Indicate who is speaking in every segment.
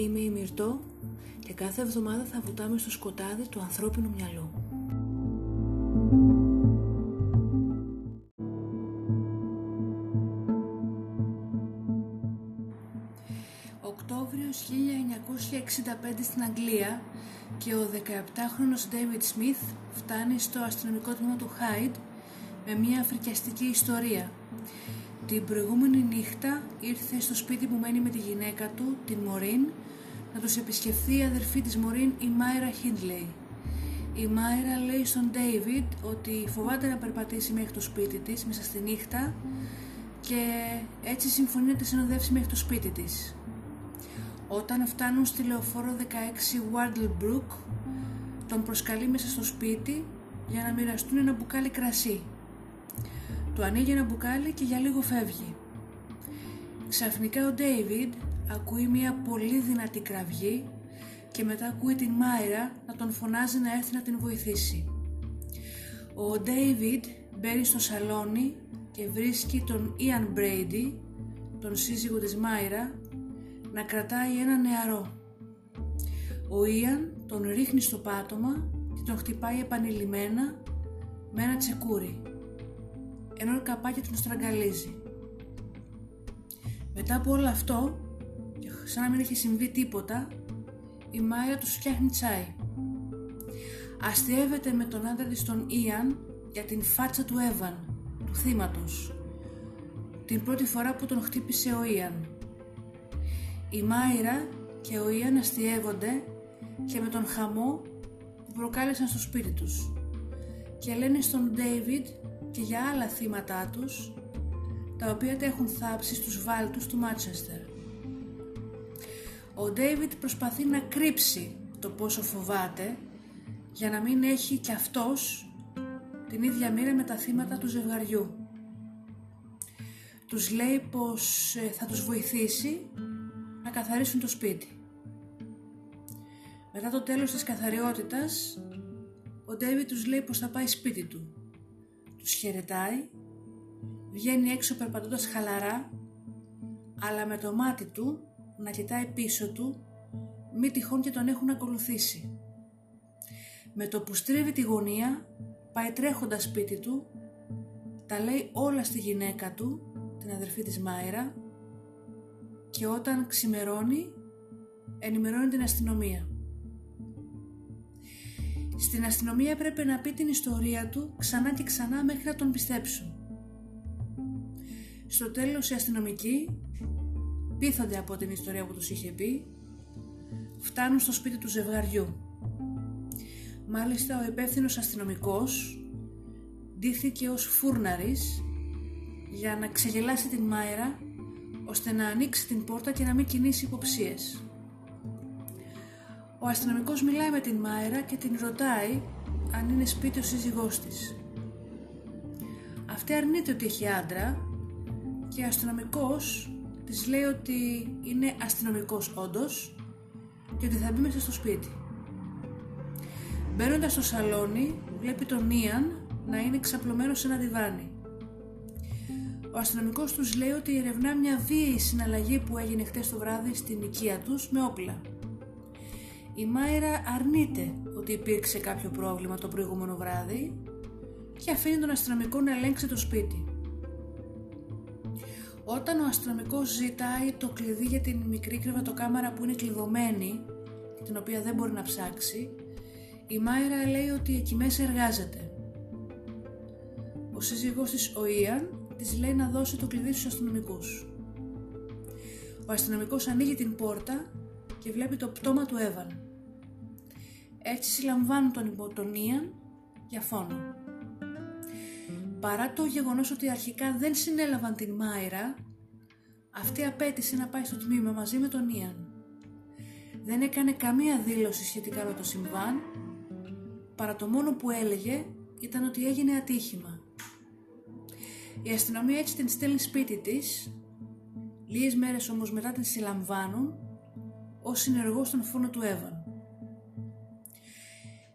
Speaker 1: Είμαι η Μυρτώ και κάθε εβδομάδα θα βουτάμε στο σκοτάδι του ανθρώπινου μυαλού. Οκτώβριος 1965 στην Αγγλία και ο 17χρονος David Smith φτάνει στο αστυνομικό τμήμα του Hyde με μια φρικιαστική ιστορία. Την προηγούμενη νύχτα ήρθε στο σπίτι που μένει με τη γυναίκα του, την Μωρίν, να τους επισκεφθεί η αδερφή της Μωρίν, η Μάιρα Χίντλεϊ. Η Μάιρα λέει στον Ντέιβιντ ότι φοβάται να περπατήσει μέχρι το σπίτι της μέσα στη νύχτα και έτσι συμφωνεί να της συνοδεύσει μέχρι το σπίτι της. Όταν φτάνουν στη λεωφόρο 16 Wardlebrook, τον προσκαλεί μέσα στο σπίτι για να μοιραστούν ένα μπουκάλι κρασί. Του ανοίγει ένα μπουκάλι και για λίγο φεύγει. Ξαφνικά ο Ντέιβιντ ακούει μια πολύ δυνατή κραυγή και μετά ακούει την Μάιρα να τον φωνάζει να έρθει να την βοηθήσει. Ο Ντέιβιντ μπαίνει στο σαλόνι και βρίσκει τον Ιαν Μπρέιντι, τον σύζυγο της Μάιρα, να κρατάει ένα νεαρό. Ο Ιαν τον ρίχνει στο πάτωμα και τον χτυπάει επανειλημμένα με ένα τσεκούρι, ενώ ο καπάκι τον στραγγαλίζει. Μετά από όλο αυτό, σαν να μην έχει συμβεί τίποτα, η Μάια τους φτιάχνει τσάι. Αστείευεται με τον άντρα της τον Ιαν για την φάτσα του Εύαν, του θύματος. Την πρώτη φορά που τον χτύπησε ο Ιαν. Η Μάιρα και ο Ιαν αστείευονται και με τον χαμό που προκάλεσαν στο σπίτι τους και λένε στον Ντέιβιντ και για άλλα θύματά τους τα οποία τα έχουν θάψει στους βάλτους του Μάτσεστερ. Ο Ντέιβιτ προσπαθεί να κρύψει το πόσο φοβάται για να μην έχει κι αυτός την ίδια μοίρα με τα θύματα του ζευγαριού. Τους λέει πως ε, θα τους βοηθήσει να καθαρίσουν το σπίτι. Μετά το τέλος της καθαριότητας, ο Ντέιβιτ τους λέει πως θα πάει σπίτι του. Τους χαιρετάει, βγαίνει έξω περπατώντας χαλαρά, αλλά με το μάτι του να κοιτάει πίσω του, μη τυχόν και τον έχουν ακολουθήσει. Με το που στρίβει τη γωνία, πάει τρέχοντας σπίτι του, τα λέει όλα στη γυναίκα του, την αδερφή της Μάιρα, και όταν ξημερώνει, ενημερώνει την αστυνομία. Στην αστυνομία πρέπει να πει την ιστορία του ξανά και ξανά μέχρι να τον πιστέψουν. Στο τέλος οι αστυνομικοί πείθονται από την ιστορία που τους είχε πει, φτάνουν στο σπίτι του ζευγαριού. Μάλιστα ο υπεύθυνος αστυνομικός ντύθηκε ως φούρναρης για να ξεγελάσει την Μάιρα ώστε να ανοίξει την πόρτα και να μην κινήσει υποψίες. Ο αστυνομικός μιλάει με την Μάιρα και την ρωτάει αν είναι σπίτι ο σύζυγός της. Αυτή αρνείται ότι έχει άντρα και ο αστυνομικός της λέει ότι είναι αστυνομικός όντως και ότι θα μπει μέσα στο σπίτι. Μπαίνοντας στο σαλόνι, βλέπει τον Ιαν να είναι ξαπλωμένος σε ένα διβάνι. Ο αστυνομικός τους λέει ότι ερευνά μια βίαιη συναλλαγή που έγινε χτες το βράδυ στην οικία τους με όπλα. Η Μάιρα αρνείται ότι υπήρξε κάποιο πρόβλημα το προηγούμενο βράδυ και αφήνει τον αστυνομικό να ελέγξει το σπίτι. Όταν ο αστυνομικός ζητάει το κλειδί για την μικρή κρεβατοκάμαρα που είναι κλειδωμένη και την οποία δεν μπορεί να ψάξει, η Μάιρα λέει ότι εκεί μέσα εργάζεται. Ο σύζυγός της, ο Ιαν, της λέει να δώσει το κλειδί στους αστυνομικούς. Ο αστυνομικός ανοίγει την πόρτα και βλέπει το πτώμα του Εύαν. Έτσι συλλαμβάνουν τον, τον Ιαν για φόνο. Παρά το γεγονός ότι αρχικά δεν συνέλαβαν την Μάιρα, αυτή απέτησε να πάει στο τμήμα μαζί με τον Ιαν. δεν έκανε καμία δήλωση σχετικά με το συμβάν, παρά το μόνο που έλεγε ήταν ότι έγινε ατύχημα. Η αστυνομία έτσι την στέλνει σπίτι της, λίγες μέρες όμως μετά την συλλαμβάνουν ως συνεργός στον φόνο του Εύαν.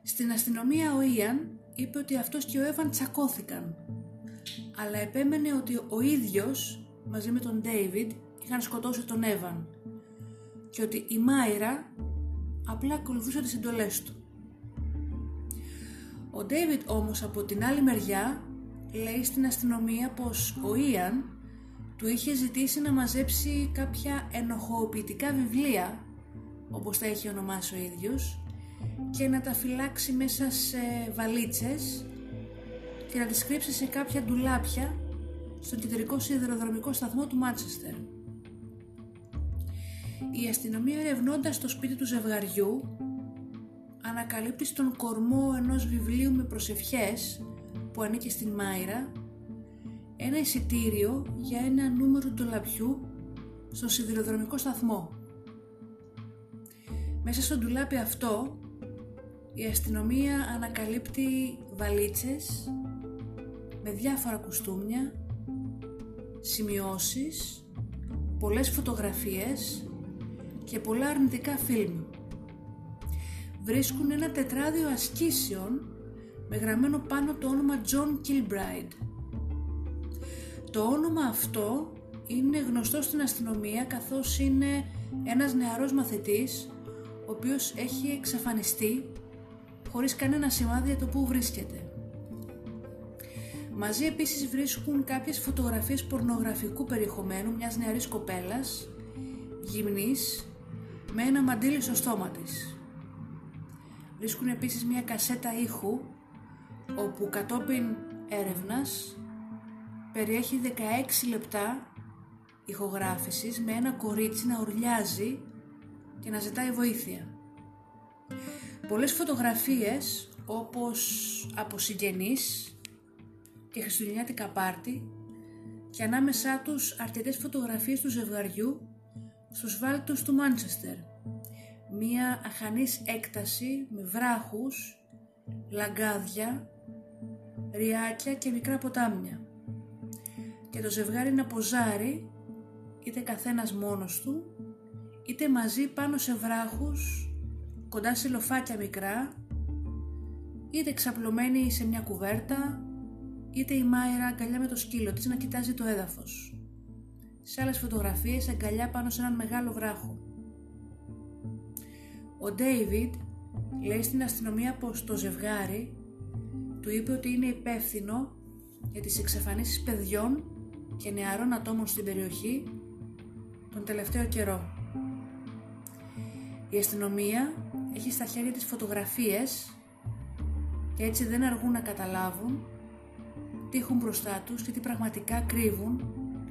Speaker 1: Στην αστυνομία ο Ιαν είπε ότι αυτός και ο Εύαν τσακώθηκαν, αλλά επέμενε ότι ο ίδιος μαζί με τον Ντέιβιντ είχαν σκοτώσει τον Εύαν και ότι η Μάιρα απλά ακολουθούσε τις εντολές του. Ο Ντέιβιτ όμως από την άλλη μεριά λέει στην αστυνομία πως ο Ιαν του είχε ζητήσει να μαζέψει κάποια ενοχοποιητικά βιβλία όπως τα έχει ονομάσει ο ίδιος και να τα φυλάξει μέσα σε βαλίτσες και να τις κρύψει σε κάποια ντουλάπια στον κεντρικό σιδηροδρομικό σταθμό του Μάντσεστερ. Η αστυνομία ερευνώντας το σπίτι του ζευγαριού ανακαλύπτει στον κορμό ενός βιβλίου με προσευχές που ανήκει στην Μάιρα ένα εισιτήριο για ένα νούμερο του λαπιού στο σιδηροδρομικό σταθμό. Μέσα στο ντουλάπι αυτό η αστυνομία ανακαλύπτει βαλίτσες με διάφορα κουστούμια, σημειώσεις, πολλές φωτογραφίες και πολλά αρνητικά φιλμ. Βρίσκουν ένα τετράδιο ασκήσεων με γραμμένο πάνω το όνομα John Kilbride. Το όνομα αυτό είναι γνωστό στην αστυνομία καθώς είναι ένας νεαρός μαθητής ο οποίος έχει εξαφανιστεί χωρίς κανένα σημάδι για το που βρίσκεται. Μαζί επίσης βρίσκουν κάποιες φωτογραφίες πορνογραφικού περιεχομένου μιας νεαρής κοπέλας, γυμνής, με ένα μαντίλι στο στόμα της. Βρίσκουν επίσης μια κασέτα ήχου, όπου κατόπιν έρευνας περιέχει 16 λεπτά ηχογράφησης με ένα κορίτσι να ουρλιάζει και να ζητάει βοήθεια. Πολλές φωτογραφίες όπως από συγγενείς και χριστουγεννιάτικα πάρτι και ανάμεσά τους αρκετές φωτογραφίες του ζευγαριού στους βάλτους του Μάντσεστερ. Μία αχανής έκταση με βράχους, λαγκάδια, ριάκια και μικρά ποτάμια. Και το ζευγάρι να ποζάρει είτε καθένας μόνος του, είτε μαζί πάνω σε βράχους, κοντά σε λοφάκια μικρά, είτε ξαπλωμένοι σε μια κουβέρτα, είτε η Μάιρα αγκαλιά με το σκύλο της να κοιτάζει το έδαφος. Σε άλλες φωτογραφίες αγκαλιά πάνω σε έναν μεγάλο βράχο. Ο Ντέιβιντ λέει στην αστυνομία πως το ζευγάρι του είπε ότι είναι υπεύθυνο για τις εξαφανίσεις παιδιών και νεαρών ατόμων στην περιοχή τον τελευταίο καιρό. Η αστυνομία έχει στα χέρια της φωτογραφίες και έτσι δεν αργούν να καταλάβουν τι έχουν μπροστά τους και τι πραγματικά κρύβουν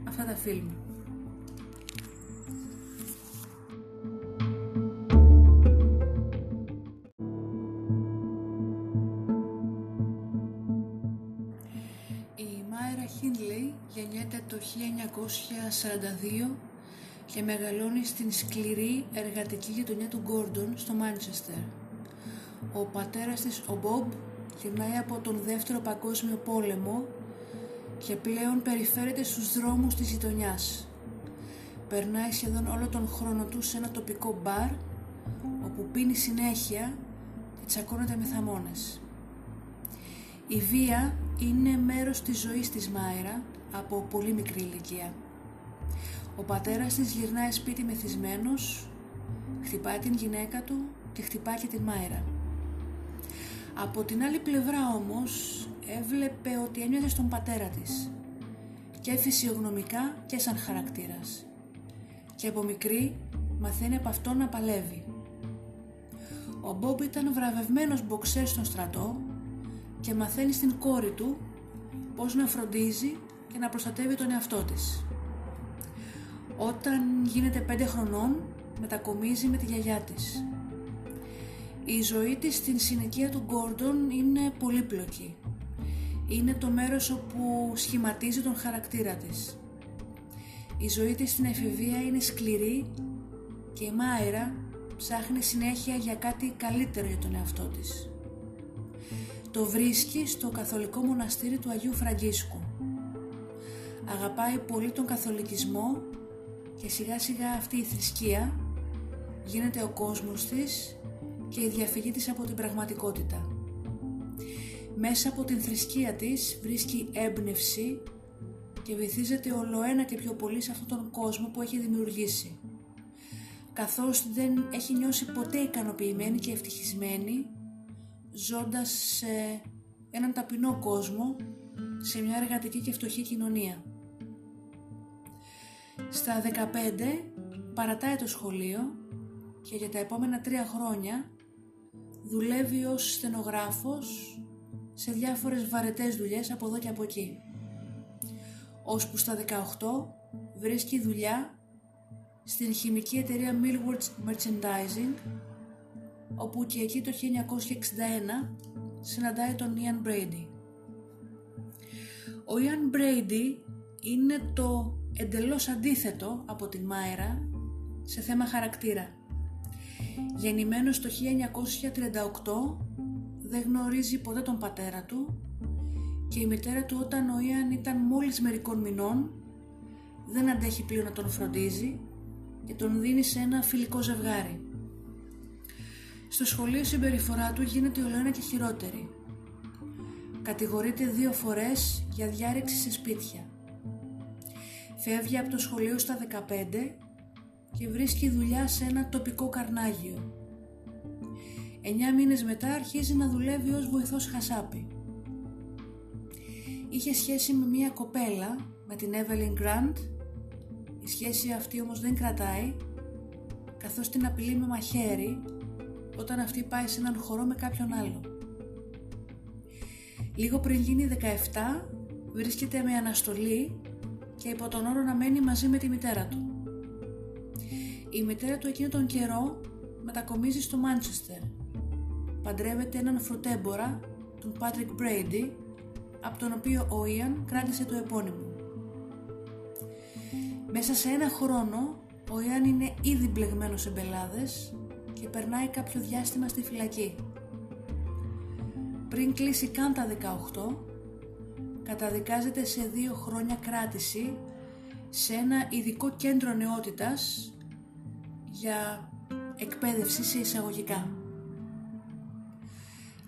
Speaker 1: αυτά τα φιλμ. Η Μάιρα Χίνλεϊ γεννιέται το 1942 και μεγαλώνει στην σκληρή εργατική γειτονιά του Γκόρντον στο Μάντσεστερ. Ο πατέρας της, ο Μπομπ, γυρνάει από τον δεύτερο παγκόσμιο πόλεμο και πλέον περιφέρεται στους δρόμους της γειτονιάς. Περνάει σχεδόν όλο τον χρόνο του σε ένα τοπικό μπαρ όπου πίνει συνέχεια και τσακώνεται με θαμώνες. Η βία είναι μέρος της ζωής της Μάιρα από πολύ μικρή ηλικία. Ο πατέρας της γυρνάει σπίτι μεθυσμένος, χτυπάει την γυναίκα του και χτυπάει και την Μάιρα. Από την άλλη πλευρά όμως έβλεπε ότι ένιωθε στον πατέρα της και φυσιογνωμικά και σαν χαρακτήρας και από μικρή μαθαίνει από αυτό να παλεύει. Ο Μπομπ ήταν βραβευμένος μποξέρ στον στρατό και μαθαίνει στην κόρη του πώς να φροντίζει και να προστατεύει τον εαυτό της. Όταν γίνεται πέντε χρονών μετακομίζει με τη γιαγιά της. Η ζωή της στην συνοικία του Γκόρντον είναι πολύπλοκη. Είναι το μέρος όπου σχηματίζει τον χαρακτήρα της. Η ζωή της στην εφηβεία είναι σκληρή και η Μάιρα ψάχνει συνέχεια για κάτι καλύτερο για τον εαυτό της. Το βρίσκει στο καθολικό μοναστήρι του Αγίου Φραγκίσκου. Αγαπάει πολύ τον καθολικισμό και σιγά σιγά αυτή η θρησκεία γίνεται ο κόσμος της και η διαφυγή της από την πραγματικότητα. Μέσα από την θρησκεία της βρίσκει έμπνευση και βυθίζεται ολοένα και πιο πολύ σε αυτόν τον κόσμο που έχει δημιουργήσει. Καθώς δεν έχει νιώσει ποτέ ικανοποιημένη και ευτυχισμένη ζώντας σε έναν ταπεινό κόσμο, σε μια εργατική και φτωχή κοινωνία. Στα 15 παρατάει το σχολείο και για τα επόμενα τρία χρόνια δουλεύει ως στενογράφος σε διάφορες βαρετές δουλειές από εδώ και από εκεί. Ώσπου στα 18 βρίσκει δουλειά στην χημική εταιρεία Millward Merchandising όπου και εκεί το 1961 συναντάει τον Ian Brady. Ο Ian Brady είναι το εντελώς αντίθετο από την Μάιρα σε θέμα χαρακτήρα. Γεννημένος το 1938 δεν γνωρίζει ποτέ τον πατέρα του και η μητέρα του όταν ο Ιαν ήταν μόλις μερικών μηνών δεν αντέχει πλέον να τον φροντίζει και τον δίνει σε ένα φιλικό ζευγάρι. Στο σχολείο η συμπεριφορά του γίνεται ολοένα και χειρότερη. Κατηγορείται δύο φορές για διάρρηξη σε σπίτια. Φεύγει από το σχολείο στα 15 και βρίσκει δουλειά σε ένα τοπικό καρνάγιο. Εννιά μήνες μετά αρχίζει να δουλεύει ως βοηθός χασάπι. Είχε σχέση με μια κοπέλα, με την Evelyn Grant. Η σχέση αυτή όμως δεν κρατάει, καθώς την απειλεί με μαχαίρι όταν αυτή πάει σε έναν χορό με κάποιον άλλο. Λίγο πριν γίνει 17, βρίσκεται με αναστολή και υπό τον όρο να μένει μαζί με τη μητέρα του. Η μητέρα του εκείνο τον καιρό μετακομίζει στο Μάντσεστερ. Παντρεύεται έναν φρουτέμπορα, τον Patrick Brady, από τον οποίο ο Ιαν κράτησε το επώνυμο. Μέσα σε ένα χρόνο ο Ιαν είναι ήδη μπλεγμένος σε μπελάδες και περνάει κάποιο διάστημα στη φυλακή. Πριν κλείσει καν τα 18, καταδικάζεται σε δύο χρόνια κράτηση σε ένα ειδικό κέντρο νεότητας για εκπαίδευση σε εισαγωγικά.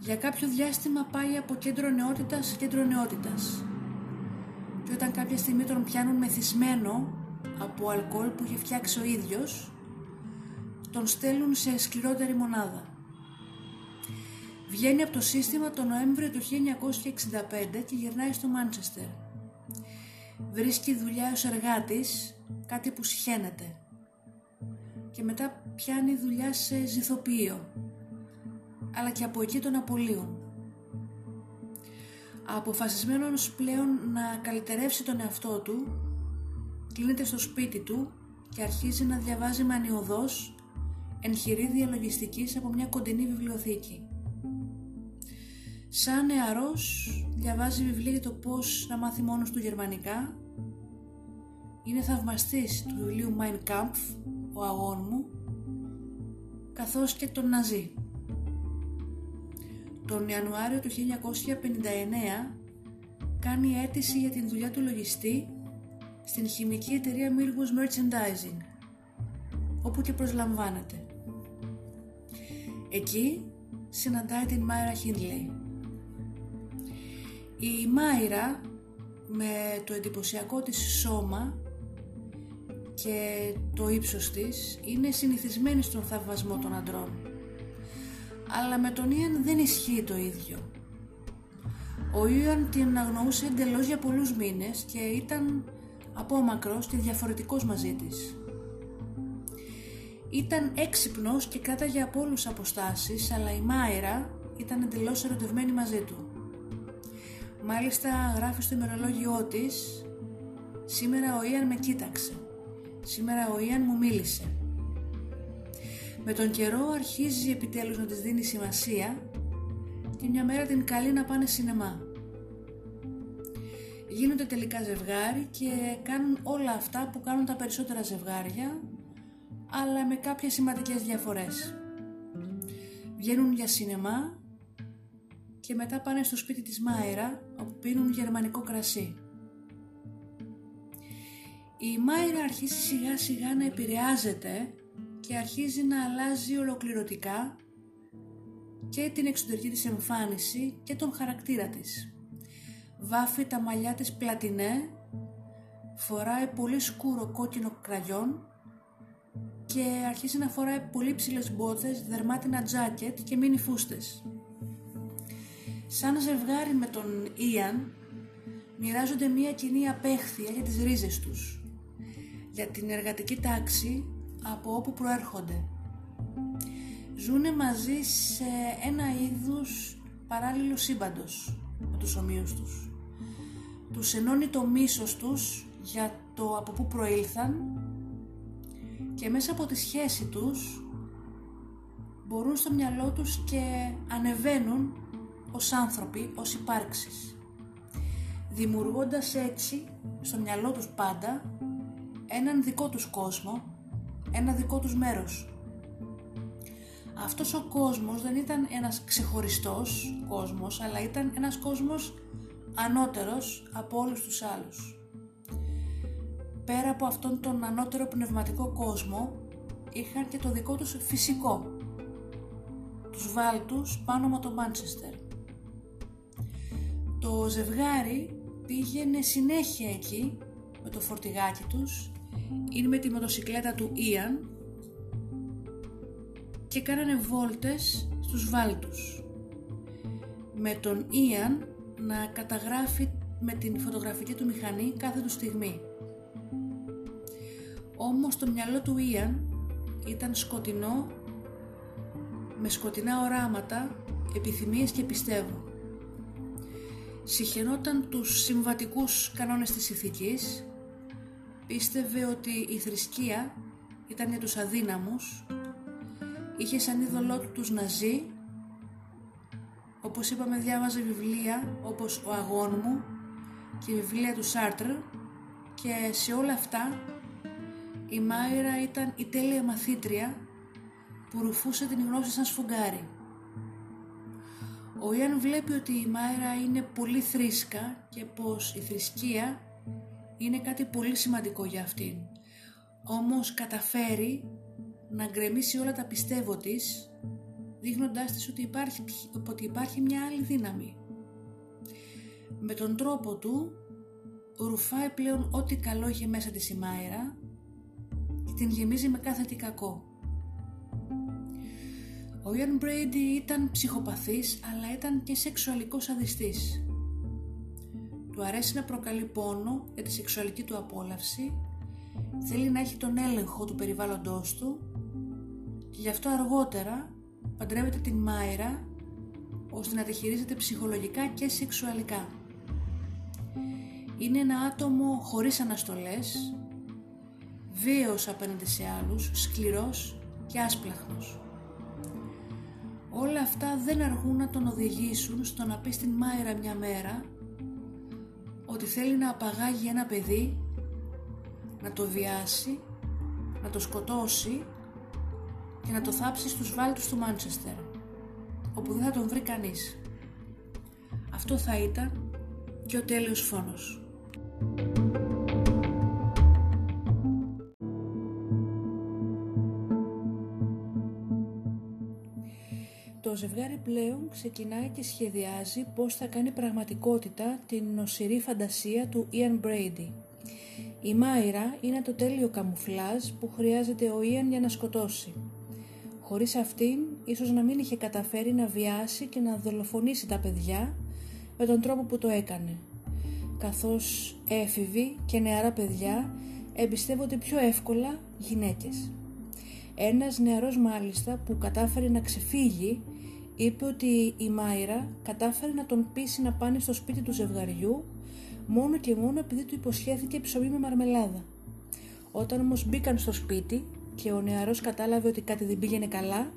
Speaker 1: Για κάποιο διάστημα πάει από κέντρο νεότητας σε κέντρο νεότητας και όταν κάποια στιγμή τον πιάνουν μεθυσμένο από αλκοόλ που είχε φτιάξει ο ίδιος τον στέλνουν σε σκληρότερη μονάδα. Βγαίνει από το σύστημα το Νοέμβριο του 1965 και γυρνάει στο Μάντσεστερ. Βρίσκει δουλειά ως εργάτης, κάτι που σχένεται. Και μετά πιάνει δουλειά σε ζηθοποιείο, αλλά και από εκεί τον απολύουν. Αποφασισμένος πλέον να καλυτερεύσει τον εαυτό του, κλείνεται στο σπίτι του και αρχίζει να διαβάζει μανιωδώς εγχειρίδια λογιστικής από μια κοντινή βιβλιοθήκη. Σαν νεαρός διαβάζει βιβλία για το πώς να μάθει μόνος του γερμανικά. Είναι θαυμαστής του βιβλίου Mein Kampf, ο αγών μου, καθώς και τον Ναζί. Τον Ιανουάριο του 1959 κάνει αίτηση για την δουλειά του λογιστή στην χημική εταιρεία Milgus Merchandising, όπου και προσλαμβάνεται. Εκεί συναντάει την Μάιρα Χίνλεϊ. Η Μάιρα με το εντυπωσιακό της σώμα και το ύψος της είναι συνηθισμένη στον θαυμασμό των αντρών. Αλλά με τον Ιαν δεν ισχύει το ίδιο. Ο Ιαν την αγνοούσε εντελώς για πολλούς μήνες και ήταν απόμακρος και διαφορετικός μαζί της. Ήταν έξυπνος και κράταγε από όλους αποστάσεις, αλλά η Μάιρα ήταν εντελώς ερωτευμένη μαζί του. Μάλιστα γράφει στο ημερολόγιό της «Σήμερα ο Ιαν με κοίταξε. Σήμερα ο Ιαν μου μίλησε». Με τον καιρό αρχίζει επιτέλους να της δίνει σημασία και μια μέρα την καλεί να πάνε σινεμά. Γίνονται τελικά ζευγάρι και κάνουν όλα αυτά που κάνουν τα περισσότερα ζευγάρια αλλά με κάποιες σημαντικές διαφορές. Βγαίνουν για σινεμά και μετά πάνε στο σπίτι της Μάιρα όπου πίνουν γερμανικό κρασί. Η Μάιρα αρχίζει σιγά σιγά να επηρεάζεται και αρχίζει να αλλάζει ολοκληρωτικά και την εξωτερική της εμφάνιση και τον χαρακτήρα της. Βάφει τα μαλλιά της πλατινέ, φοράει πολύ σκούρο κόκκινο κραγιόν και αρχίζει να φοράει πολύ ψηλές μπότες, δερμάτινα τζάκετ και μίνι φούστες. Σαν ζευγάρι με τον Ιαν, μοιράζονται μία κοινή απέχθεια για τις ρίζες τους, για την εργατική τάξη από όπου προέρχονται. Ζούνε μαζί σε ένα είδους παράλληλο σύμπαντος με τους ομοίους τους. Τους ενώνει το μίσος τους για το από πού προήλθαν και μέσα από τη σχέση τους μπορούν στο μυαλό τους και ανεβαίνουν ως άνθρωποι, ως υπάρξεις δημιουργώντας έτσι στο μυαλό τους πάντα έναν δικό τους κόσμο, ένα δικό τους μέρος. Αυτός ο κόσμος δεν ήταν ένας ξεχωριστός κόσμος, αλλά ήταν ένας κόσμος ανώτερος από όλους τους άλλους. Πέρα από αυτόν τον ανώτερο πνευματικό κόσμο, είχαν και το δικό τους φυσικό, τους βάλτους πάνω από το Μάντσεστερ. Το ζευγάρι πήγαινε συνέχεια εκεί με το φορτηγάκι τους, είναι με τη μοτοσυκλέτα του Ιαν και κάνανε βόλτες στους βάλτους. Με τον Ιαν να καταγράφει με την φωτογραφική του μηχανή κάθε του στιγμή. Όμως το μυαλό του Ιαν ήταν σκοτεινό, με σκοτεινά οράματα, επιθυμίες και πιστεύω. Συχαινόταν τους συμβατικούς κανόνες της ηθικής, πίστευε ότι η θρησκεία ήταν για τους αδύναμους, είχε σαν είδωλό τους τους Ναζί, όπως είπαμε διάβαζε βιβλία όπως «Ο αγών μου» και βιβλία του Σάρτρ και σε όλα αυτά η Μάιρα ήταν η τέλεια μαθήτρια που ρουφούσε την γνώση σαν σφουγγάρι. Ο Ιαν βλέπει ότι η Μάιρα είναι πολύ θρήσκα και πως η θρησκεία είναι κάτι πολύ σημαντικό για αυτήν. Όμως καταφέρει να γκρεμίσει όλα τα πιστεύω της, δείχνοντάς της ότι υπάρχει, ότι υπάρχει μια άλλη δύναμη. Με τον τρόπο του ρουφάει πλέον ό,τι καλό είχε μέσα της η Μάιρα και την γεμίζει με κάθε τι κακό. Ο Ιαν Μπρέιντι ήταν ψυχοπαθής αλλά ήταν και σεξουαλικός αδιστής. Του αρέσει να προκαλεί πόνο για τη σεξουαλική του απόλαυση, θέλει να έχει τον έλεγχο του περιβάλλοντός του και γι' αυτό αργότερα παντρεύεται την Μάιρα ώστε να τη χειρίζεται ψυχολογικά και σεξουαλικά. Είναι ένα άτομο χωρίς αναστολές, βίαιος απέναντι σε άλλους, σκληρός και άσπλαχνος. Όλα αυτά δεν αργούν να τον οδηγήσουν στο να πει στην Μάιρα μια μέρα ότι θέλει να απαγάγει ένα παιδί, να το βιάσει, να το σκοτώσει και να το θάψει στους βάλτους του Μάντσεστερ, όπου δεν θα τον βρει κανείς. Αυτό θα ήταν και ο τέλειος φόνος. Ζευγάρι πλέον ξεκινάει και σχεδιάζει πώς θα κάνει πραγματικότητα την νοσηρή φαντασία του Ian Brady. Η Μάιρα είναι το τέλειο καμουφλάζ που χρειάζεται ο Ian για να σκοτώσει. Χωρίς αυτήν, ίσως να μην είχε καταφέρει να βιάσει και να δολοφονήσει τα παιδιά με τον τρόπο που το έκανε. Καθώς έφηβοι και νεαρά παιδιά εμπιστεύονται πιο εύκολα γυναίκες. Ένας νεαρός μάλιστα που κατάφερε να ξεφύγει είπε ότι η Μάιρα κατάφερε να τον πείσει να πάνε στο σπίτι του ζευγαριού μόνο και μόνο επειδή του υποσχέθηκε ψωμί με μαρμελάδα. Όταν όμως μπήκαν στο σπίτι και ο νεαρός κατάλαβε ότι κάτι δεν πήγαινε καλά,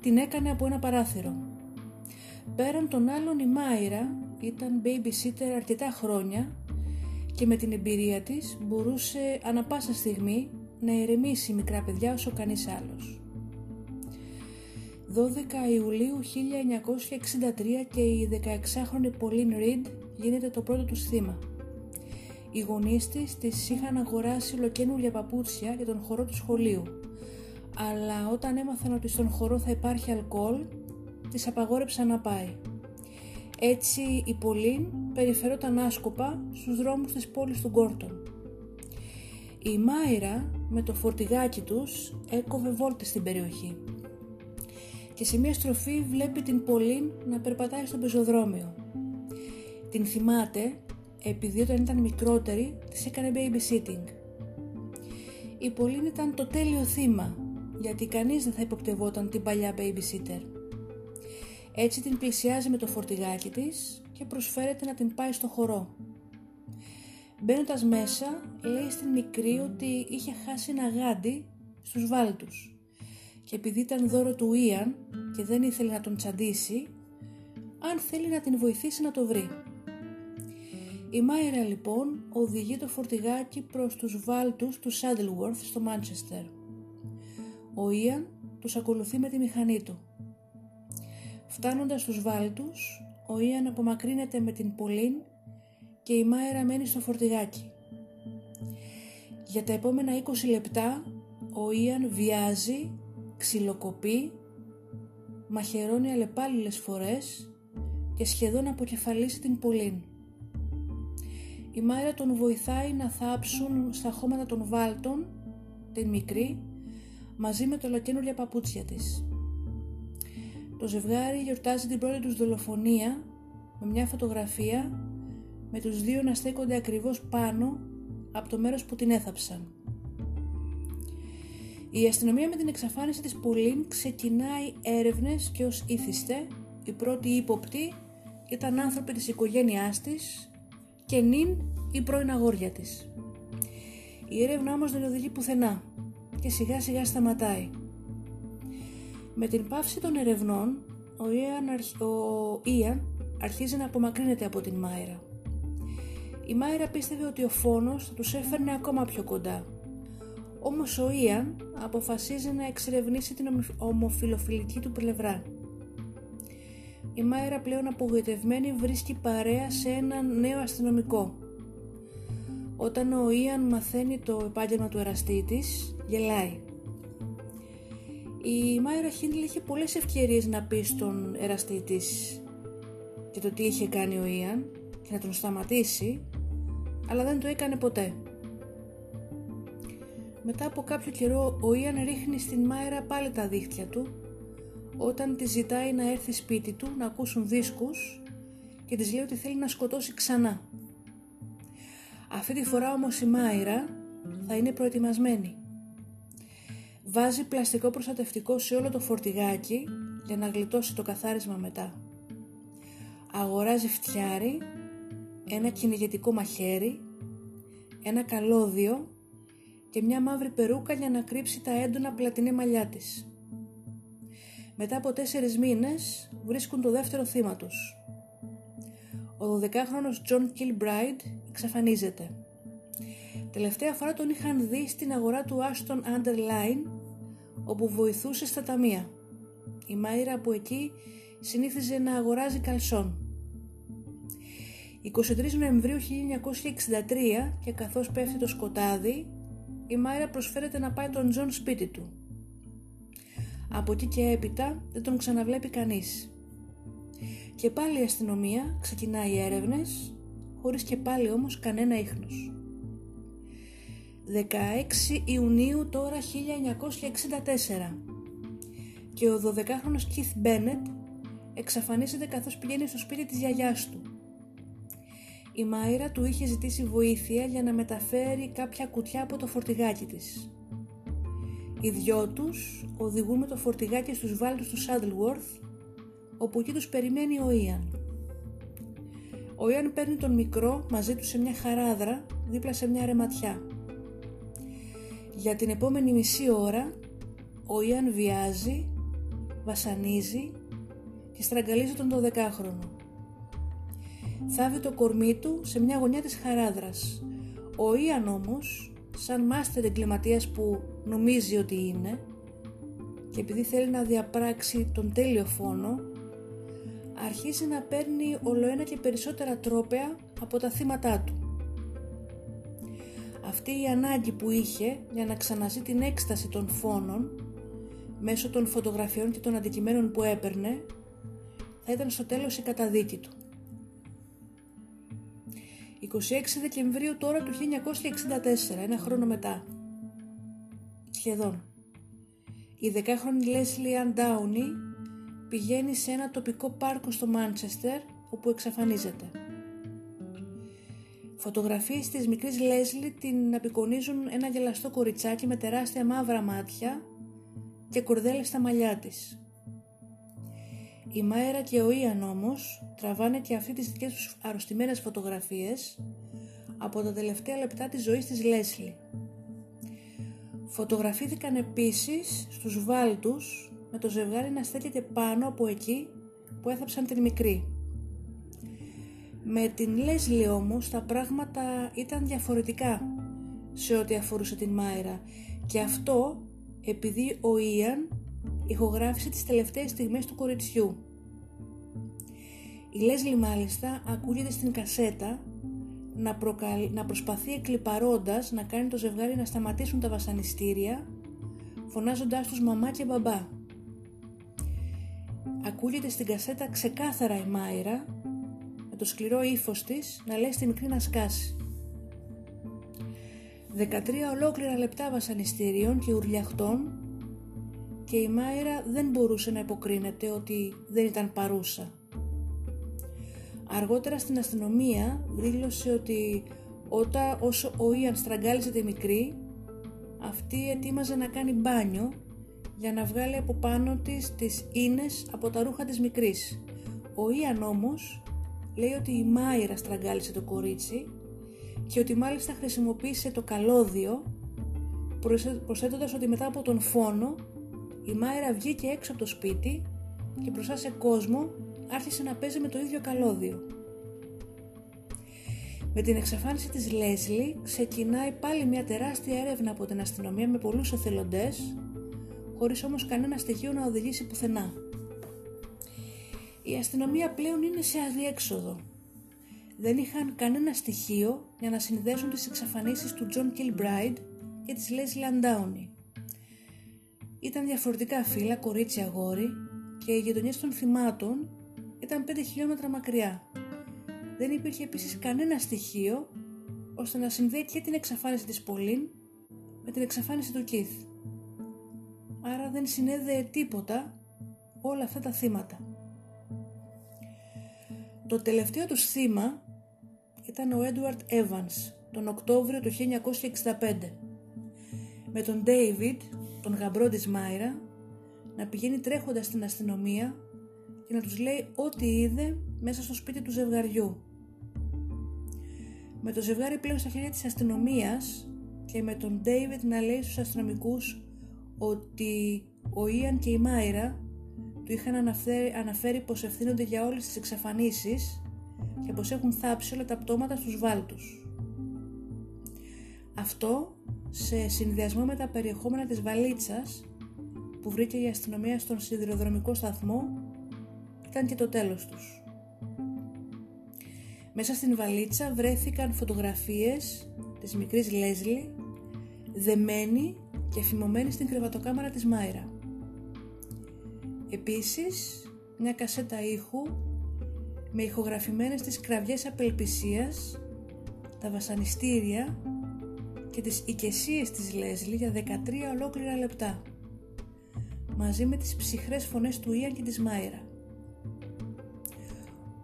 Speaker 1: την έκανε από ένα παράθυρο. Πέραν των άλλων η Μάιρα ήταν babysitter αρκετά χρόνια και με την εμπειρία της μπορούσε ανα πάσα στιγμή να ηρεμήσει μικρά παιδιά όσο κανείς άλλος. 12 Ιουλίου 1963 και η 16χρονη Pauline Reed γίνεται το πρώτο τους θύμα. Οι γονείς της της είχαν αγοράσει ολοκένουργια παπούτσια για τον χορό του σχολείου, αλλά όταν έμαθαν ότι στον χορό θα υπάρχει αλκοόλ, της απαγόρεψαν να πάει. Έτσι η Πολύν περιφερόταν άσκοπα στους δρόμους της πόλης του Γκόρτον. Η Μάιρα με το φορτηγάκι τους έκοβε βόλτες στην περιοχή και σε μια στροφή βλέπει την Πολύν να περπατάει στο πεζοδρόμιο. Την θυμάται επειδή όταν ήταν μικρότερη της έκανε babysitting. Η Πολύν ήταν το τέλειο θύμα γιατί κανείς δεν θα υποπτευόταν την παλιά babysitter. Έτσι την πλησιάζει με το φορτηγάκι της και προσφέρεται να την πάει στο χορό. Μπαίνοντας μέσα, λέει στην μικρή ότι είχε χάσει ένα γάντι στους βάλτους και επειδή ήταν δώρο του Ιαν και δεν ήθελε να τον τσαντήσει, αν θέλει να την βοηθήσει να το βρει. Η Μάιρα λοιπόν οδηγεί το φορτηγάκι προς τους βάλτους του Σάντλουορθ στο Μάντσεστερ. Ο Ιαν τους ακολουθεί με τη μηχανή του. Φτάνοντας στους βάλτους, ο Ιαν απομακρύνεται με την Πολύν και η Μάιρα μένει στο φορτηγάκι. Για τα επόμενα 20 λεπτά ο Ιαν βιάζει, ξυλοκοπεί, μαχαιρώνει αλλεπάλληλες φορές και σχεδόν αποκεφαλίσει την Πολύν. Η Μάιρα τον βοηθάει να θάψουν στα χώματα των βάλτων την μικρή μαζί με το λακένουρια παπούτσια της. Το ζευγάρι γιορτάζει την πρώτη τους δολοφονία με μια φωτογραφία με τους δύο να στέκονται ακριβώς πάνω από το μέρος που την έθαψαν. Η αστυνομία με την εξαφάνιση της Πουλίν ξεκινάει έρευνες και ως ήθιστε οι πρώτοι ύποπτοι ήταν άνθρωποι της οικογένειάς της και νυν η πρώην αγόρια της. Η έρευνα όμως δεν οδηγεί πουθενά και σιγά σιγά σταματάει. Με την πάυση των ερευνών, ο Ιαν, ο Ιαν αρχίζει να απομακρύνεται από την Μάιρα. Η Μάιρα πίστευε ότι ο φόνος θα τους έφερνε ακόμα πιο κοντά. Όμως ο Ιαν αποφασίζει να εξερευνήσει την ομοφιλοφιλική του πλευρά. Η Μάιρα πλέον απογοητευμένη βρίσκει παρέα σε έναν νέο αστυνομικό. Όταν ο Ιαν μαθαίνει το επάγγελμα του εραστή της, γελάει. Η Μάιρα Χίντλ είχε πολλές ευκαιρίες να πει στον εραστή της και το τι είχε κάνει ο Ιαν και να τον σταματήσει, αλλά δεν το έκανε ποτέ. Μετά από κάποιο καιρό ο Ιαν ρίχνει στην Μάιρα πάλι τα δίχτυα του όταν τη ζητάει να έρθει σπίτι του να ακούσουν δίσκους και της λέει ότι θέλει να σκοτώσει ξανά. Αυτή τη φορά όμως η Μάιρα θα είναι προετοιμασμένη. Βάζει πλαστικό προστατευτικό σε όλο το φορτηγάκι για να γλιτώσει το καθάρισμα μετά. Αγοράζει φτιάρι, ένα κυνηγετικό μαχαίρι, ένα καλώδιο και μια μαύρη περούκα για να κρύψει τα έντονα πλατινέ μαλλιά της. Μετά από τέσσερις μήνες βρίσκουν το δεύτερο θύμα τους. Ο 12χρονος John Kilbride εξαφανίζεται. Τελευταία φορά τον είχαν δει στην αγορά του Ashton-under-Lyne όπου βοηθούσε στα ταμεία. Η Μάιρα από εκεί συνήθιζε να αγοράζει καλσόν. 23 Νοεμβρίου 1963 και καθώς πέφτει το σκοτάδι, η Μάιρα προσφέρεται να πάει τον Τζον σπίτι του. Από εκεί και έπειτα δεν τον ξαναβλέπει κανείς. Και πάλι η αστυνομία ξεκινάει έρευνες, χωρίς και πάλι όμως κανένα ίχνος. 16 Ιουνίου τώρα 1964 και ο 12χρονος Keith Bennett εξαφανίζεται καθώς πηγαίνει στο σπίτι της γιαγιάς του. Η Μάιρα του είχε ζητήσει βοήθεια για να μεταφέρει κάποια κουτιά από το φορτηγάκι της. Οι δυο τους οδηγούν με το φορτηγάκι στους βάλτους του Saddleworth όπου εκεί τους περιμένει ο Ιαν. Ο Ιαν παίρνει τον μικρό μαζί του σε μια χαράδρα δίπλα σε μια ρεματιά. Για την επόμενη μισή ώρα ο Ιαν βιάζει, βασανίζει και στραγγαλίζει τον 12χρονο. Θάβει το κορμί του σε μια γωνιά της χαράδρας. Ο Ιαν όμως σαν μάστερ εγκληματίας που νομίζει ότι είναι και επειδή θέλει να διαπράξει τον τέλειο φόνο αρχίζει να παίρνει ολοένα και περισσότερα τρόπαια από τα θύματά του. Αυτή η ανάγκη που είχε για να ξαναζεί την έκσταση των φόνων μέσω των φωτογραφιών και των αντικειμένων που έπαιρνε θα ήταν στο τέλος η καταδίκη του. 26 Δεκεμβρίου τώρα του 1964, ένα χρόνο μετά. Σχεδόν. Η δεκάχρονη Λέσλι Αν Ντάουνι πηγαίνει σε ένα τοπικό πάρκο στο Μάντσεστερ όπου εξαφανίζεται. Φωτογραφίες της μικρής Λέσλι την απεικονίζουν ένα γελαστό κοριτσάκι με τεράστια μαύρα μάτια και κορδέλες στα μαλλιά της. Η Μάιρα και ο Ιαν όμως τραβάνε και αυτοί τις δικές τους αρρωστημένες φωτογραφίες από τα τελευταία λεπτά της ζωής της Λέσλι. Φωτογραφήθηκαν επίσης στους βάλτους με το ζευγάρι να στέκεται πάνω από εκεί που έθαψαν την μικρή. Με την Λέσλι όμως τα πράγματα ήταν διαφορετικά σε ό,τι αφορούσε την Μάιρα και αυτό επειδή ο Ιαν ηχογράφησε τις τελευταίες στιγμές του κοριτσιού. Η Λέσλι μάλιστα ακούγεται στην κασέτα να, να προσπαθεί εκλυπαρώντας να κάνει το ζευγάρι να σταματήσουν τα βασανιστήρια φωνάζοντάς τους μαμά και μπαμπά. Ακούγεται στην κασέτα ξεκάθαρα η Μάιρα με το σκληρό ύφος της να λέει στη μικρή να σκάσει. 13 ολόκληρα λεπτά βασανιστήριων και ουρλιαχτών και η Μάιρα δεν μπορούσε να υποκρίνεται ότι δεν ήταν παρούσα. Αργότερα στην αστυνομία δήλωσε ότι όταν όσο ο Ιαν στραγγάλιζε τη μικρή, αυτή ετοίμαζε να κάνει μπάνιο για να βγάλει από πάνω της τις ίνες από τα ρούχα της μικρής. Ο Ιαν όμως λέει ότι η Μάιρα στραγγάλισε το κορίτσι και ότι μάλιστα χρησιμοποίησε το καλώδιο προσθέτοντας ότι μετά από τον φόνο η Μάιρα βγήκε έξω από το σπίτι και μπροστά σε κόσμο άρχισε να παίζει με το ίδιο καλώδιο. Με την εξαφάνιση της Λέσλι ξεκινάει πάλι μια τεράστια έρευνα από την αστυνομία με πολλούς εθελοντές, χωρίς όμως κανένα στοιχείο να οδηγήσει πουθενά. Η αστυνομία πλέον είναι σε αδιέξοδο. Δεν είχαν κανένα στοιχείο για να συνδέσουν τις εξαφανίσεις του John Kilbride και της Leslie Andowney. Ήταν διαφορετικά φύλλα, κορίτσια, αγόρι και οι γειτονιές των θυμάτων ήταν 5 χιλιόμετρα μακριά. Δεν υπήρχε επίσης κανένα στοιχείο ώστε να συνδέει και την εξαφάνιση της Πολύν με την εξαφάνιση του Κιθ. Άρα δεν συνέδεε τίποτα όλα αυτά τα θύματα. Το τελευταίο τους θύμα ήταν ο Έντουαρτ Evans τον Οκτώβριο του 1965 με τον David, τον γαμπρό της Μάιρα, να πηγαίνει τρέχοντας στην αστυνομία και να τους λέει ό,τι είδε μέσα στο σπίτι του ζευγαριού. Με το ζευγάρι πλέον στα χέρια της αστυνομίας και με τον David να λέει στους αστυνομικούς ότι ο Ιαν και η Μάιρα του είχαν αναφέρει, αναφέρει πως ευθύνονται για όλες τις εξαφανίσεις και πως έχουν θάψει όλα τα πτώματα στους βάλτους. Αυτό σε συνδυασμό με τα περιεχόμενα της βαλίτσας που βρήκε η αστυνομία στον σιδηροδρομικό σταθμό ήταν και το τέλος τους. Μέσα στην βαλίτσα βρέθηκαν φωτογραφίες της μικρής Λέσλι δεμένη και φημωμένη στην κρεβατοκάμαρα της Μάιρα. Επίσης, μια κασέτα ήχου με ηχογραφημένες τις κραυγές απελπισίας, τα βασανιστήρια και τις οικεσίες της Λέσλι για 13 ολόκληρα λεπτά μαζί με τις ψυχρές φωνές του Ιαν και της Μάιρα.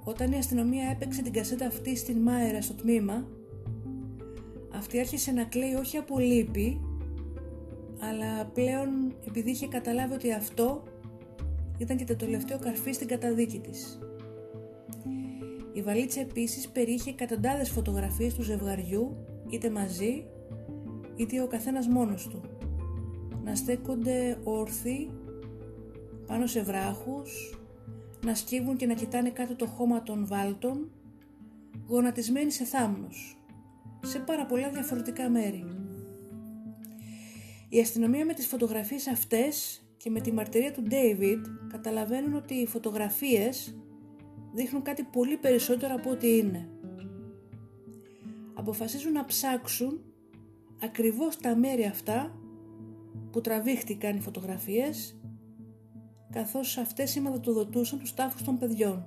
Speaker 1: Όταν η αστυνομία έπαιξε την κασέτα αυτή στην Μάιρα στο τμήμα αυτή άρχισε να κλαίει όχι από λύπη αλλά πλέον επειδή είχε καταλάβει ότι αυτό ήταν και το τελευταίο καρφί στην καταδίκη της. Η βαλίτσα επίσης περιείχε εκατοντάδες φωτογραφίες του ζευγαριού είτε μαζί είτε ο καθένας μόνος του να στέκονται όρθιοι πάνω σε βράχους να σκύβουν και να κοιτάνε κάτω το χώμα των βάλτων γονατισμένοι σε θάμνους σε πάρα πολλά διαφορετικά μέρη Η αστυνομία με τις φωτογραφίες αυτές και με τη μαρτυρία του David καταλαβαίνουν ότι οι φωτογραφίες δείχνουν κάτι πολύ περισσότερο από ό,τι είναι. Αποφασίζουν να ψάξουν ακριβώς τα μέρη αυτά που τραβήχτηκαν οι φωτογραφίες καθώς αυτές σηματοδοτούσαν τους τάφους των παιδιών.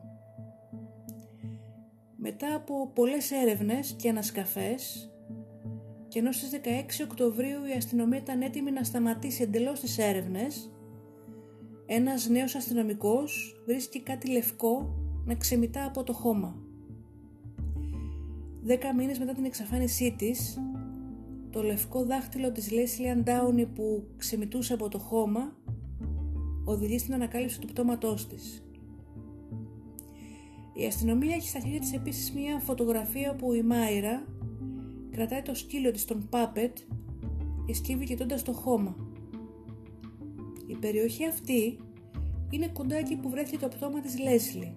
Speaker 1: Μετά από πολλές έρευνες και ανασκαφές και ενώ στις 16 Οκτωβρίου η αστυνομία ήταν έτοιμη να σταματήσει εντελώς τις έρευνες, ένας νέος αστυνομικός βρίσκει κάτι λευκό να ξεμητά από το χώμα. Δέκα μήνες μετά την εξαφάνισή της, το λευκό δάχτυλο της Leslie Downey που ξεμητούσε από το χώμα οδηγεί στην ανακάλυψη του πτώματός της. Η αστυνομία έχει στα χέρια της επίσης μια φωτογραφία που η Μάιρα κρατάει το σκύλο της στον Πάπετ και σκύβει κοιτώντας το χώμα. Η περιοχή αυτή είναι κοντά εκεί που βρέθηκε το πτώμα της Λέσλι.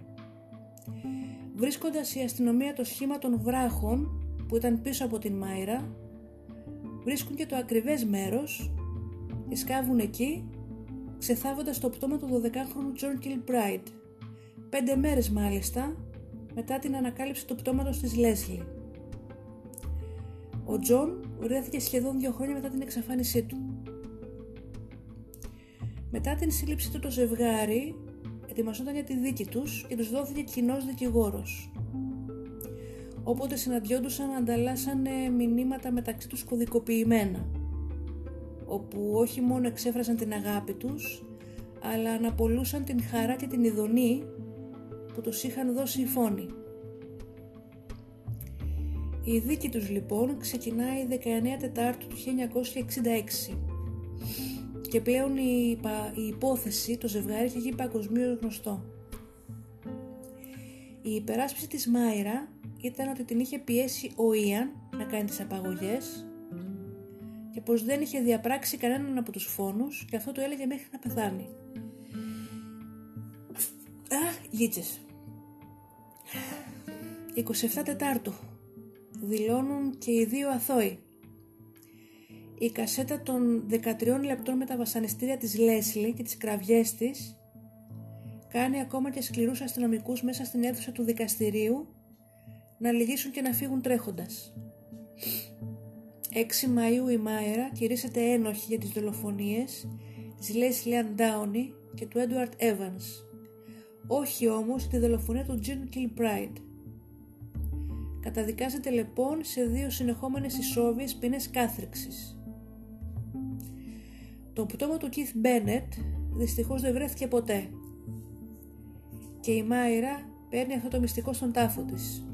Speaker 1: Βρίσκοντας η αστυνομία το σχήμα των βράχων που ήταν πίσω από την Μάιρα, βρίσκουν και το ακριβές μέρος και σκάβουν εκεί, ξεθάβοντας το πτώμα του 12χρονου John Kilbride. Πέντε μέρες μάλιστα μετά την ανακάλυψη του πτώματος της Λέσλι. Ο Τζον βρέθηκε σχεδόν δύο χρόνια μετά την εξαφάνισή του. Μετά την σύλληψή του το ζευγάρι ετοιμαζόταν για τη δίκη τους και τους δόθηκε κοινός δικηγόρος. Όποτε συναντιόντουσαν ανταλλάσσανε μηνύματα μεταξύ τους κωδικοποιημένα όπου όχι μόνο εξέφραζαν την αγάπη τους αλλά αναπολούσαν την χαρά και την ειδονή που τους είχαν δώσει οι φόνοι. Η δίκη τους λοιπόν ξεκινάει 19 Τετάρτου του 1966 και πλέον η, η υπόθεση, το ζευγάρι έχει γίνει παγκοσμίως γνωστό. Η υπεράσπιση της Μάιρα ήταν ότι την είχε πιέσει ο Ιαν να κάνει τις απαγωγές και πως δεν είχε διαπράξει κανέναν από τους φόνους και αυτό το έλεγε μέχρι να πεθάνει. Αχ, γίτσες. 27 Τετάρτου δηλώνουν και οι δύο αθώοι. Η κασέτα των 13 λεπτών με τα βασανιστήρια της Λέσλι και τις κραυγές της κάνει ακόμα και σκληρούς αστυνομικούς μέσα στην αίθουσα του δικαστηρίου να λυγίσουν και να φύγουν τρέχοντας. 6 Μαΐου η Μάιρα κηρύσσεται ένοχη για τις δολοφονίες της Λέσλι Αντάουνι και του Έντουαρτ Evans. Όχι όμως τη δολοφονία του Τζιν Kilbride καταδικάζεται λοιπόν σε δύο συνεχόμενες ισόβιες ποινές κάθριξης. Το πτώμα του Keith Bennett δυστυχώς δεν βρέθηκε ποτέ και η Μάιρα παίρνει αυτό το μυστικό στον τάφο της.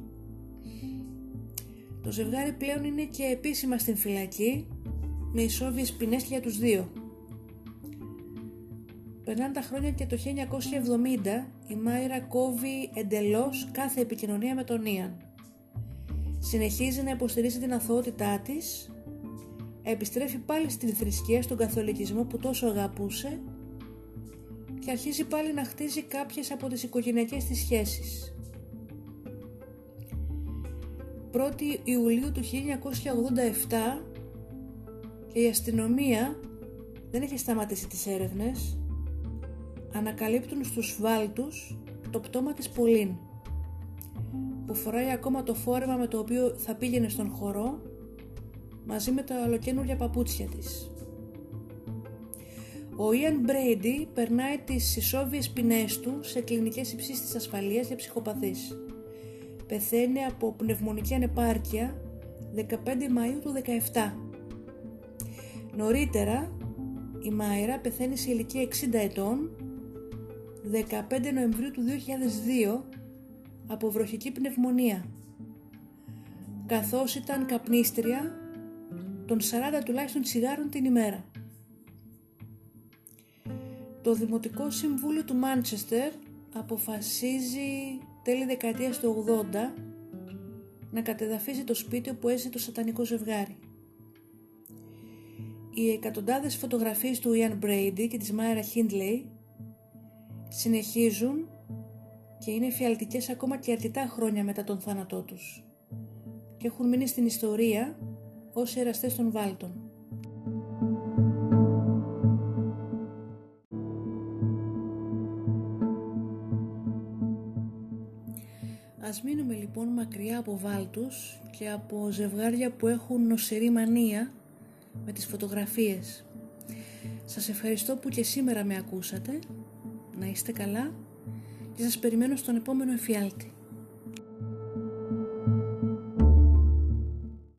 Speaker 1: Το ζευγάρι πλέον είναι και επίσημα στην φυλακή με ισόβιες ποινές για τους δύο. Περνάνε τα χρόνια και το 1970 η Μάιρα κόβει εντελώς κάθε επικοινωνία με τον Ιαν συνεχίζει να υποστηρίζει την αθωότητά της, επιστρέφει πάλι στην θρησκεία, στον καθολικισμό που τόσο αγαπούσε και αρχίζει πάλι να χτίζει κάποιες από τις οικογενειακές της σχέσεις. 1η Ιουλίου του 1987 και η αστυνομία δεν έχει σταματήσει τις έρευνες ανακαλύπτουν στους βάλτους το πτώμα της Πολύν που φοράει ακόμα το φόρεμα με το οποίο θα πήγαινε στον χορό μαζί με τα ολοκένουργια παπούτσια της. Ο Ιαν Μπρέιντι περνάει τις ισόβιες ποινές του σε κλινικές υψίστης ασφαλείας για ψυχοπαθείς. Πεθαίνει από πνευμονική ανεπάρκεια 15 Μαΐου του 17. Νωρίτερα η Μάιρα πεθαίνει σε ηλικία 60 ετών 15 Νοεμβρίου του 2002 από βροχική πνευμονία. Καθώς ήταν καπνίστρια των 40 τουλάχιστον τσιγάρων την ημέρα. Το Δημοτικό Συμβούλιο του Μάντσεστερ αποφασίζει τέλη δεκαετίας του 80 να κατεδαφίζει το σπίτι όπου έζησε το σατανικό ζευγάρι. Οι εκατοντάδες φωτογραφίες του Ιαν Μπρέιντι και της Μάιρα Χίντλεϊ συνεχίζουν και είναι φιαλτικές ακόμα και αρκετά χρόνια μετά τον θάνατό τους και έχουν μείνει στην ιστορία ως εραστές των Βάλτων. Ας μείνουμε λοιπόν μακριά από βάλτους και από ζευγάρια που έχουν νοσηρή μανία με τις φωτογραφίες. Σας ευχαριστώ που και σήμερα με ακούσατε. Να είστε καλά και σας περιμένω στον επόμενο εφιάλτη.